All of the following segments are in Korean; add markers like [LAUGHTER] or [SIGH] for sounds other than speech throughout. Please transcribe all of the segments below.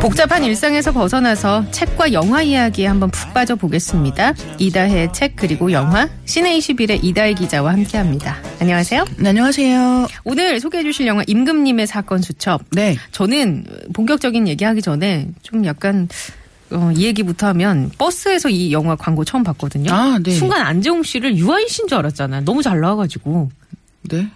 복잡한 일상에서 벗어나서 책과 영화 이야기에 한번 푹 빠져 보겠습니다. 이다혜의 책 그리고 영화 시네21의 이다혜 기자와 함께합니다. 안녕하세요. 네, 안녕하세요. 오늘 소개해 주실 영화 임금님의 사건 수첩. 네. 저는 본격적인 얘기하기 전에 좀 약간 어, 이 얘기부터 하면 버스에서 이 영화 광고 처음 봤거든요. 아, 네. 순간 안재홍 씨를 유아인 씨인 줄 알았잖아요. 너무 잘 나와가지고. 네.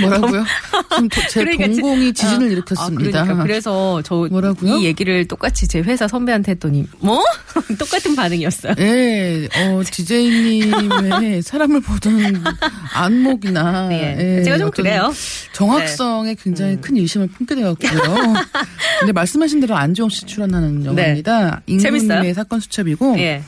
뭐라고요? 지금 도- 제 그러니까 지- 동공이 지진을 아, 일으켰습니다. 아, 그러니까 그래서 저 뭐라고요? 이 얘기를 똑같이 제 회사 선배한테 했더니 뭐 [LAUGHS] 똑같은 반응이었어요. 예, 어, 디제이님의 [LAUGHS] 사람을 보던 안목이나 네. 예, 제가 좀 그래요. 정확성에 굉장히 음. 큰 의심을 품게 되었고요. [LAUGHS] 근데 말씀하신 대로 안지홍 씨 출연하는 영화입니다. 네. 재밌어요? 임금님의 사건 수첩이고 예.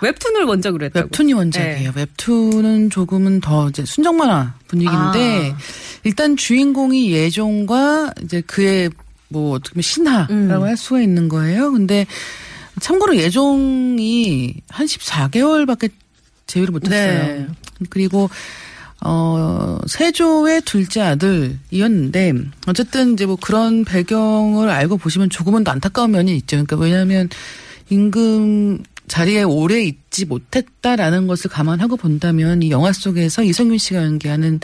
웹툰을 원작으로 했다고. 웹툰이 원작이에요. 네. 웹툰은 조금은 더 이제 순정 만화 분위기인데 아. 일단 주인공이 예종과 이제 그의 뭐 어떻게 보면 신하라고 음. 할 수가 있는 거예요. 근데 참고로 예종이 한 14개월밖에 제위를 못했어요. 네. 그리고 어 세조의 둘째 아들이었는데 어쨌든 이제 뭐 그런 배경을 알고 보시면 조금은 더 안타까운 면이 있죠. 그러니까 왜냐하면 임금 자리에 오래 있지 못했다라는 것을 감안하고 본다면 이 영화 속에서 이성균 씨가 연기하는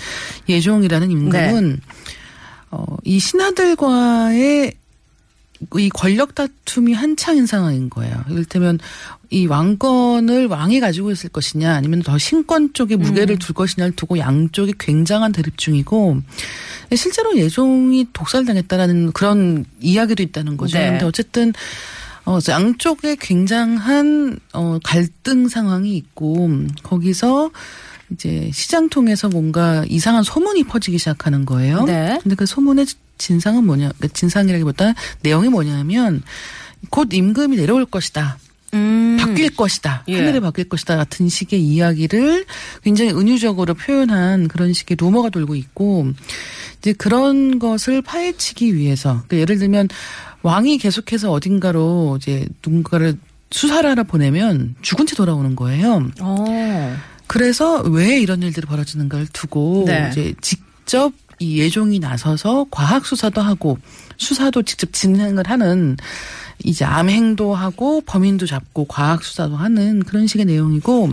예종이라는 임금은 어, 이 신하들과의 이 권력 다툼이 한창인 상황인 거예요. 이를테면 이 왕권을 왕이 가지고 있을 것이냐 아니면 더 신권 쪽에 무게를 둘 것이냐를 두고 양쪽이 굉장한 대립 중이고 실제로 예종이 독살당했다라는 그런 이야기도 있다는 거죠. 네. 근데 어쨌든 어, 양쪽에 굉장한 어, 갈등 상황이 있고 거기서 이제 시장 통해서 뭔가 이상한 소문이 퍼지기 시작하는 거예요. 네. 근데 그 소문의 진상은 뭐냐? 그러니까 진상이라기보다 내용이 뭐냐면 곧 임금이 내려올 것이다. 음. 바뀔 것이다. 예. 하늘에 바뀔 것이다. 같은 식의 이야기를 굉장히 은유적으로 표현한 그런 식의 루머가 돌고 있고 이제 그런 것을 파헤치기 위해서 그러니까 예를 들면 왕이 계속해서 어딘가로 이제 누군가를 수사를 하러 보내면 죽은 채 돌아오는 거예요. 어. 그래서 왜 이런 일들이 벌어지는가를 두고 네. 이제 직접 이 예종이 나서서 과학 수사도 하고 수사도 직접 진행을 하는 이제 암행도 하고 범인도 잡고 과학 수사도 하는 그런 식의 내용이고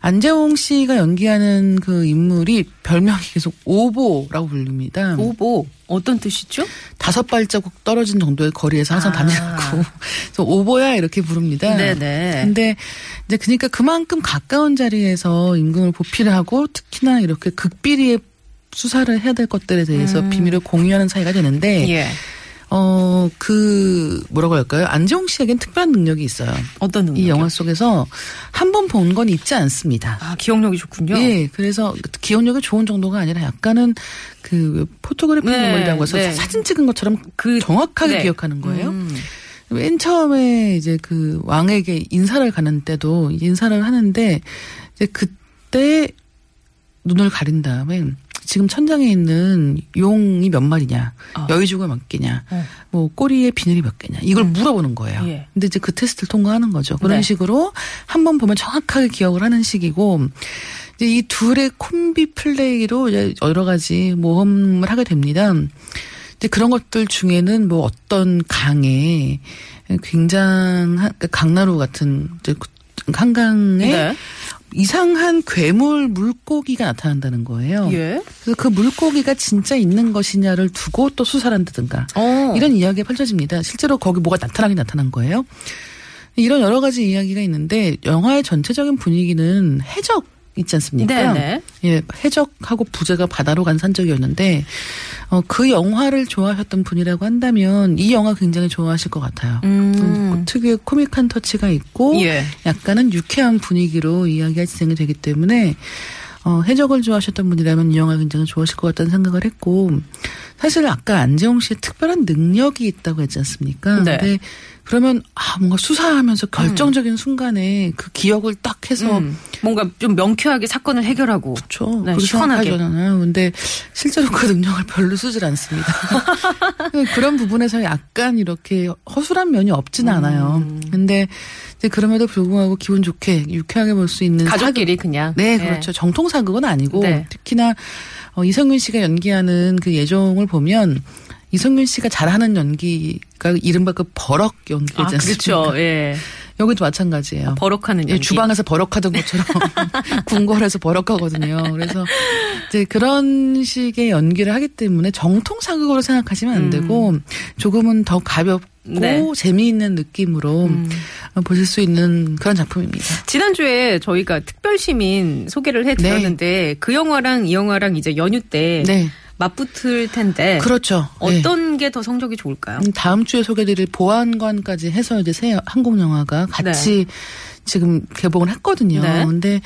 안재홍 씨가 연기하는 그 인물이 별명이 계속 오보라고 불립니다. 오보 어떤 뜻이죠? 다섯 발자국 떨어진 정도의 거리에서 항상 아. 다니라고 그래서 오보야 이렇게 부릅니다. 네네. 근데 이제 그러니까 그만큼 가까운 자리에서 임금을 보필을 하고 특히나 이렇게 극비리에 수사를 해야 될 것들에 대해서 비밀을 공유하는 사이가 되는데 음. 예. 어 그 뭐라고 할까요? 안재홍 씨에겐 특별한 능력이 있어요. 어떤 능력? 이 영화 속에서 한 번 본건 잊지 않습니다. 아 기억력이 좋군요. 예, 그래서 기억력이 좋은 정도가 아니라 약간은 그 포토그래피 네, 메모리라고 해서 네. 사진 찍은 것처럼 그 정확하게 네. 기억하는 거예요. 음. 맨 처음에 이제 그 왕에게 인사를 가는 때도 인사를 하는데 이제 그때 눈을 가린 다음에 지금 천장에 있는 용이 몇 마리냐, 어. 여의주가 몇 개냐, 어. 뭐 꼬리에 비늘이 몇 개냐 이걸 물어보는 거예요. 예. 근데 이제 그 테스트를 통과하는 거죠. 그런 네. 식으로 한 번 보면 정확하게 기억을 하는 식이고 이제 이 둘의 콤비 플레이로 이제 여러 가지 모험을 하게 됩니다. 이제 그런 것들 중에는 뭐 어떤 강에 굉장한 그러니까 강나루 같은 이제 그 한강에 네. 이상한 괴물 물고기가 나타난다는 거예요. 예. 그래서 그 물고기가 진짜 있는 것이냐를 두고 또 수사를 한다든가 어. 이런 이야기가 펼쳐집니다. 실제로 거기 뭐가 나타나긴 나타난 거예요. 이런 여러 가지 이야기가 있는데 영화의 전체적인 분위기는 해적 있지 않습니까? 네네. 예, 해적하고 부제가 바다로 간 산적이었는데 어, 그 영화를 좋아하셨던 분이라고 한다면 이 영화 굉장히 좋아하실 것 같아요. 음. 음, 특유의 코믹한 터치가 있고 예. 약간은 유쾌한 분위기로 이야기가 진행이 되기 때문에 어, 해적을 좋아하셨던 분이라면 이 영화 굉장히 좋아하실 것 같다는 생각을 했고 사실 아까 안재홍 씨의 특별한 능력이 있다고 했지 않습니까? 네. 근데 그러면 아 뭔가 수사하면서 결정적인 순간에 그 기억을 딱 해서 음, 뭔가 좀 명쾌하게 사건을 해결하고. 그렇죠. 네, 시원하게. 생각하잖아요. 근데 실제로 그 능력을 별로 쓰질 않습니다. [LAUGHS] 그런 부분에서 약간 이렇게 허술한 면이 없진 않아요. 음. 근데 그럼에도 불구하고 기분 좋게 유쾌하게 볼 수 있는 가족끼리 그냥. 네, 예. 그렇죠. 정통 사극은 아니고 네. 특히나 어, 이성균 씨가 연기하는 그 예종을 보면 이성균 씨가 잘하는 연기가 이른바 그 버럭 연기지 아, 않습니까? 그렇죠. 예. 여기도 마찬가지예요. 버럭하는 예, 연기. 주방에서 버럭하던 것처럼 [LAUGHS] 궁궐에서 버럭하거든요. 그래서 이제 그런 식의 연기를 하기 때문에 정통 사극으로 생각하시면 안 되고 조금은 더 가볍고 음. 네. 재미있는 느낌으로 음. 보실 수 있는 그런 작품입니다. 지난주에 저희가 특별 시민 소개를 해드렸는데 그 영화랑 이 영화랑 이제 연휴 때 네, 맞붙을 텐데 그렇죠. 네. 어떤 게더 성적이 좋을까요? 음, 다음 주에 소개드릴 보안관까지 해서 이제 새 한국 영화가 같이 지금 개봉을 했거든요. 네. 근데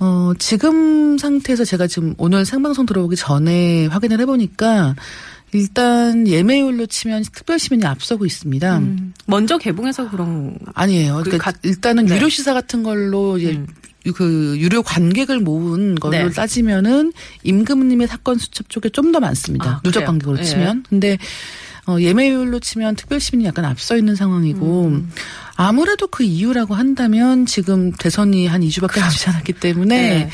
어 지금 상태에서 제가 지금 오늘 생방송 들어오기 전에 확인을 해보니까 일단 예매율로 치면 특별 시민이 앞서고 있습니다. 음, 먼저 개봉해서 그런 아니에요. 그 그러니까 가- 일단은 네. 유료 시사 같은 걸로 이제 음. 그 유료 관객을 모은 걸로 네. 따지면은 임금님의 사건 수첩 쪽에 좀 더 많습니다. 아, 누적? 관객으로 예. 치면. 근데 어, 예매율로 치면 특별시민이 약간 앞서 있는 상황이고 음. 아무래도 그 이유라고 한다면 지금 대선이 한 2주밖에 남지 않았기 때문에 네. 음.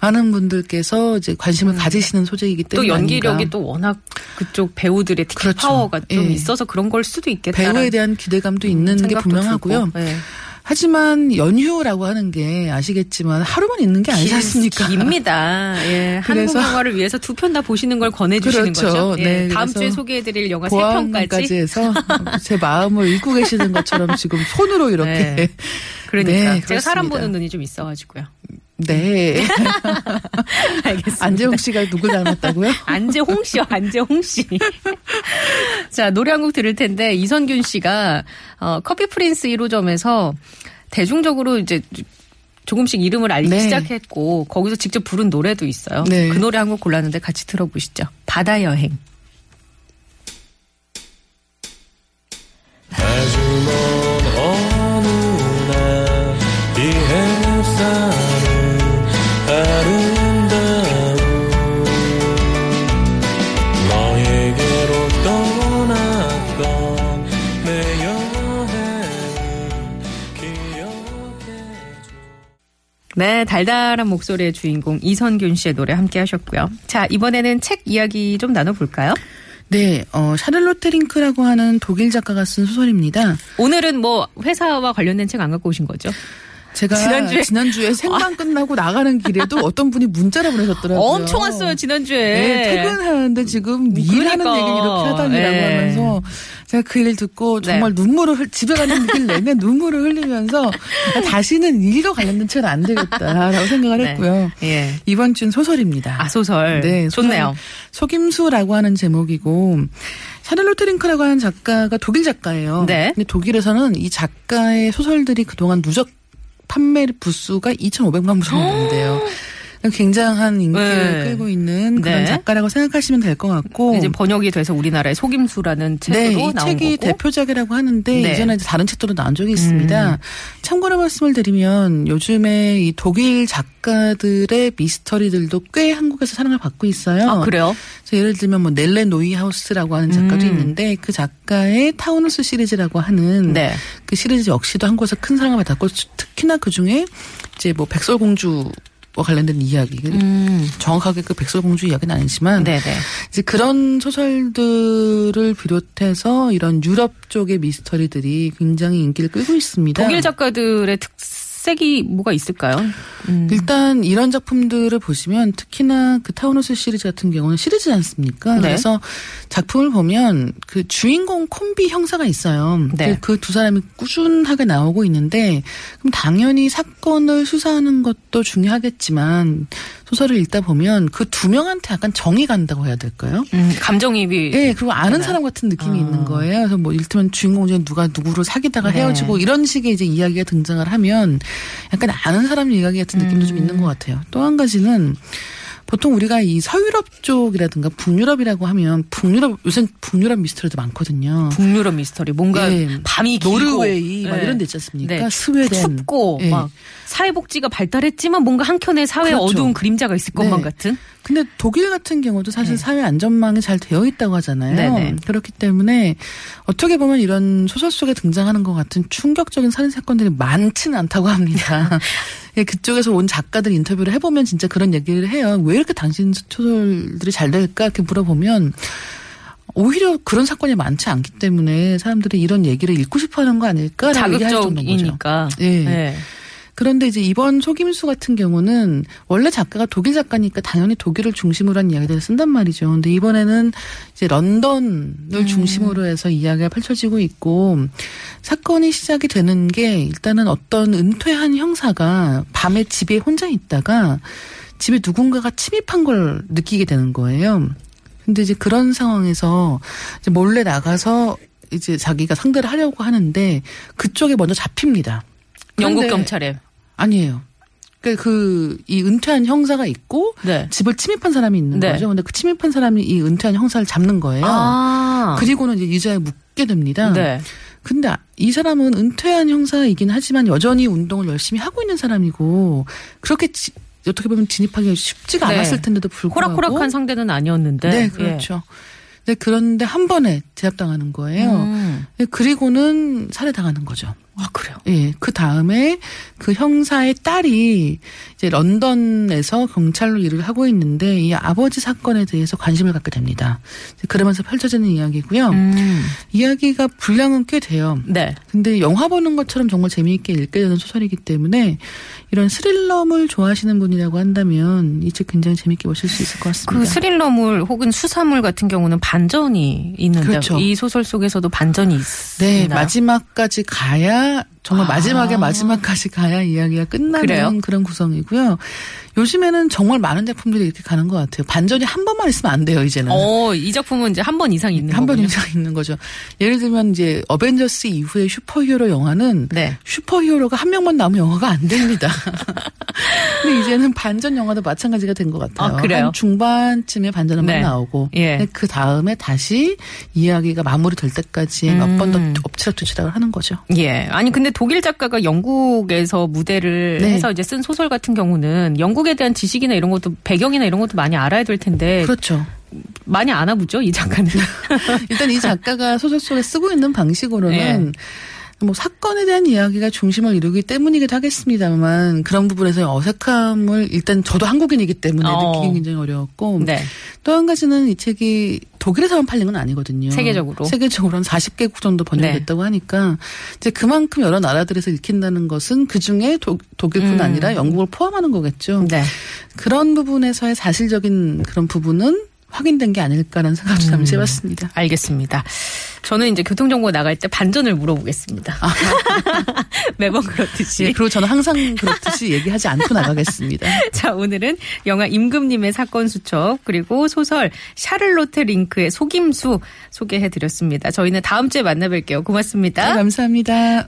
많은 분들께서 이제 관심을 가지시는 소재이기 또 때문에 연기력이 아닌가. 또 워낙 그쪽 배우들의 특히 그렇죠. 파워가 좀 예. 있어서 그런 걸 수도 있겠다. 배우에 대한 기대감도 있는 게 분명하고요. 네. 하지만 연휴라고 하는 게 아시겠지만 하루만 있는 게 아니지 않습니까? 깁니다. [LAUGHS] 예, 한국 그래서- 영화를 위해서 두 편 다 보시는 걸 권해주시는 그렇죠. 거죠. 예, 네, 다음 주에 소개해드릴 영화 세 편까지. 해서 제 마음을 읽고 계시는 것처럼 지금 손으로 이렇게 네. 그러니까 네, 제가 사람. 보는 눈이 좀 있어가지고요. 네. [LAUGHS] 알겠습니다. 안재홍 씨가 누굴 닮았다고요? 안재홍 [LAUGHS] 씨요, 안재홍 씨. [LAUGHS] 자, 노래 한 곡 들을 텐데, 이선균 씨가, 어, 커피 프린스 1호점에서 대중적으로 이제 조금씩 이름을 알리기 네. 시작했고, 거기서 직접 부른 노래도 있어요. 네. 그 노래 한 곡 골랐는데 같이 들어보시죠. 바다 여행. 아주 먼 어느 날이 햇살 네, 달달한 목소리의 주인공 이선균 씨의 노래 함께 하셨고요. 자, 이번에는 책 이야기 좀 나눠볼까요? 네, 어, 샤를로테 링크라고 하는 독일 작가가 쓴 소설입니다. 오늘은 뭐 회사와 관련된 책 안 갖고 오신 거죠? 제가 지난주에- 지난주에 생방 끝나고 나가는 길에도 어떤 분이 문자를 보내셨더라고요. 엄청 왔어요, 지난주에. 네, 퇴근하는데 지금 일하는 그러니까. 얘기를 이렇게 하다니라고 네. 하면서 제가 그 얘기를 듣고 정말 눈물을 흘, 집에 가는 길 내내 눈물을 흘리면서 다시는 일과 관련된 책은 안 되겠다라고 생각을 네. 했고요. 예. 이번 주는 소설입니다. 아, 소설. 네, 소설. 좋네요. 속임수라고 하는 제목이고 샤를로 트 링크라고 하는 작가가 독일 작가예요. 네. 근데 독일에서는 이 작가의 소설들이 그동안 누적 판매 부수가 2,500만 부 정도 된대요. 굉장한 인기를 네. 끌고 있는 그런 네. 작가라고 생각하시면 될 것 같고 이제 번역이 돼서 우리나라의 속임수라는 책으로 네, 이 나온 책이 거고. 대표작이라고 하는데 네. 음. 이전에 다른 책들도 나온 적이 있습니다. 참고로 말씀을 드리면 요즘에 이 독일 작가들의 미스터리들도 꽤 한국에서 사랑을 받고 있어요. 아, 그래요? 예를 들면 뭐 넬레 노이하우스라고 하는 작가도 음. 있는데 그 작가의 타우누스 시리즈라고 하는 네. 그 시리즈 역시도 한국에서 큰 사랑을 받았고 특히나 그 중에 이제 뭐 백설공주와 관련된 이야기 음. 정확하게 그 백설공주 이야기는 아니지만 네네. 이제 그런 소설들을 비롯해서 이런 유럽 쪽의 미스터리들이 굉장히 인기를 끌고 있습니다. 독일 작가들의 특 색이 뭐가 있을까요? 음. 일단 이런 작품들을 보시면 특히나 그 타우누스 시리즈 같은 경우는 시리즈지 않습니까? 네. 그래서 작품을 보면 그 주인공 콤비 형사가 있어요. 네. 그두 사람이 꾸준하게 나오고 있는데 그럼 당연히 사건을 수사하는 것도 중요하겠지만 소설을 읽다 보면 그 두 명한테 약간 정이 간다고 해야 될까요? 음, 감정이입이. 예, 그리고 아는 되나요? 사람 같은 느낌이 아. 있는 거예요. 그래서 뭐 이를테면 주인공 중에 누가 누구를 사귀다가 네. 헤어지고 이런 식의 이제 이야기가 등장을 하면 약간 아는 사람 이야기 같은 느낌도 좀 있는 것 같아요. 또 한 가지는 보통 우리가 이 서유럽 쪽이라든가 북유럽이라고 하면 북유럽 요새 북유럽 미스터리도 많거든요. 북유럽 미스터리 뭔가 예. 밤이 길고 노르웨이 막 예. 이런 데 있지 않습니까? 네. 스웨덴 춥고 예. 막 사회복지가 발달했지만 뭔가 한켠에 사회에 그렇죠. 어두운 그림자가 있을 것만 네. 같은. 근데 독일 같은 경우도 사실 네. 사회 안전망이 잘 되어 있다고 하잖아요. 네네. 그렇기 때문에 어떻게 보면 이런 소설 속에 등장하는 것 같은 충격적인 살인 사건들이 많지는 않다고 합니다. [LAUGHS] 예, 그쪽에서 온 작가들 인터뷰를 해보면 진짜 그런 얘기를 해요. 왜 이렇게 당신 소설들이 잘 될까 이렇게 물어보면 오히려 그런 사건이 많지 않기 때문에 사람들이 이런 얘기를 읽고 싶어하는 거 아닐까라고 얘기할 정도인 거죠. 자극적이니까. 예. 네. 그런데 이제 이번 속임수 같은 경우는 원래 작가가 독일 작가니까 당연히 독일을 중심으로 한 이야기들을 쓴단 말이죠. 근데 이번에는 이제 런던을 음. 중심으로 해서 이야기가 펼쳐지고 있고 사건이 시작이 되는 게 일단은 어떤 은퇴한 형사가 밤에 집에 혼자 있다가 집에 누군가가 침입한 걸 느끼게 되는 거예요. 근데 이제 그런 상황에서 이제 몰래 나가서 이제 자기가 상대를 하려고 하는데 그쪽에 먼저 잡힙니다. 영국 경찰에. 아니에요. 그러니까 그이 은퇴한 형사가 있고 네. 집을 침입한 사람이 있는 네. 거죠. 근데 그 침입한 사람이 이 은퇴한 형사를 잡는 거예요. 아. 그리고는 이제 유자에 묻게 됩니다. 네. 근데 이 사람은 은퇴한 형사이긴 하지만 여전히 운동을 열심히 하고 있는 사람이고 그렇게 지- 어떻게 보면 진입하기 쉽지가 네. 않았을 텐데도 불구하고 호락호락한 상대는 아니었는데. 네, 그렇죠. 네, 그런데 한 번에 제압당하는 예. 거예요. 음. 네, 그리고는 살해당하는 거죠. 아, 그래요. 예, 그 다음에 그 형사의 딸이 이제 런던에서 경찰로 일을 하고 있는데 이 아버지 사건에 대해서 관심을 갖게 됩니다. 그러면서 펼쳐지는 이야기고요. 음. 이야기가 분량은 꽤 돼요. 네. 근데 영화 보는 것처럼 정말 재미있게 읽게 되는 소설이기 때문에 이런 스릴러물 좋아하시는 분이라고 한다면 이 책 굉장히 재미있게 보실 수 있을 것 같습니다. 그 스릴러물 혹은 수사물 같은 경우는 반전이 있는데 그렇죠. 이 소설 속에서도 반전이 네, 있나요? 마지막까지 가야 정말 아. 마지막에 마지막까지 가야 이야기가 끝나는 그래요? 그런 구성이고요. 요즘에는 정말 많은 작품들이 이렇게 가는 것 같아요. 반전이 한 번만 있으면 안 돼요, 이제는. 어, 이 작품은 이제 한 번 이상 있는 한 번. 이상 있는 거죠. 예를 들면 이제 어벤져스 이후의 슈퍼히어로 영화는 네. 슈퍼히어로가 한 명만 나오면 영화가 안 됩니다. [LAUGHS] 근데 이제는 반전 영화도 마찬가지가 된 것 같아요. 아, 그래요? 한 중반쯤에 반전 한번 네. 나오고 예. 그 다음에 다시 이야기가 마무리될 때까지 몇번더 음. 엎치락뒤치락을 하는 거죠. 예. 아니 근데 독일 작가가 영국에서 무대를 네. 해서 이제 쓴 소설 같은 경우는 영국에 대한 지식이나 이런 것도 배경이나 이런 것도 많이 알아야 될 텐데 그렇죠. 많이 아나 보죠 이 작가는. [LAUGHS] 일단 이 작가가 소설 속에 쓰고 있는 방식으로는 뭐 사건에 대한 이야기가 중심을 이루기 때문이기도 하겠습니다만 그런 부분에서 어색함을 일단 저도 한국인이기 때문에 어. 느끼기 굉장히 어려웠고 네. 또한 가지는 이 책이 독일에서만 팔린 건 아니거든요. 세계적으로. 세계적으로 한 40개국 정도 번역이 네. 됐다고 하니까 이제 그만큼 여러 나라들에서 읽힌다는 것은 그 중에 독일뿐 음. 아니라 영국을 포함하는 거겠죠. 네. 그런 부분에서의 사실적인 그런 부분은 확인된 게 아닐까라는 생각도 음. 잠시 해봤습니다. 알겠습니다. 저는 이제 교통정보 나갈 때 반전을 물어보겠습니다. [LAUGHS] 매번 그렇듯이. 예, 그리고 저는 항상 그렇듯이 얘기하지 않고 나가겠습니다. [LAUGHS] 자, 오늘은 영화 임금님의 사건 수첩 그리고 소설 샤를로트 링크의 속임수 소개해 드렸습니다. 저희는 다음 주에 만나뵐게요. 고맙습니다. 네, 감사합니다.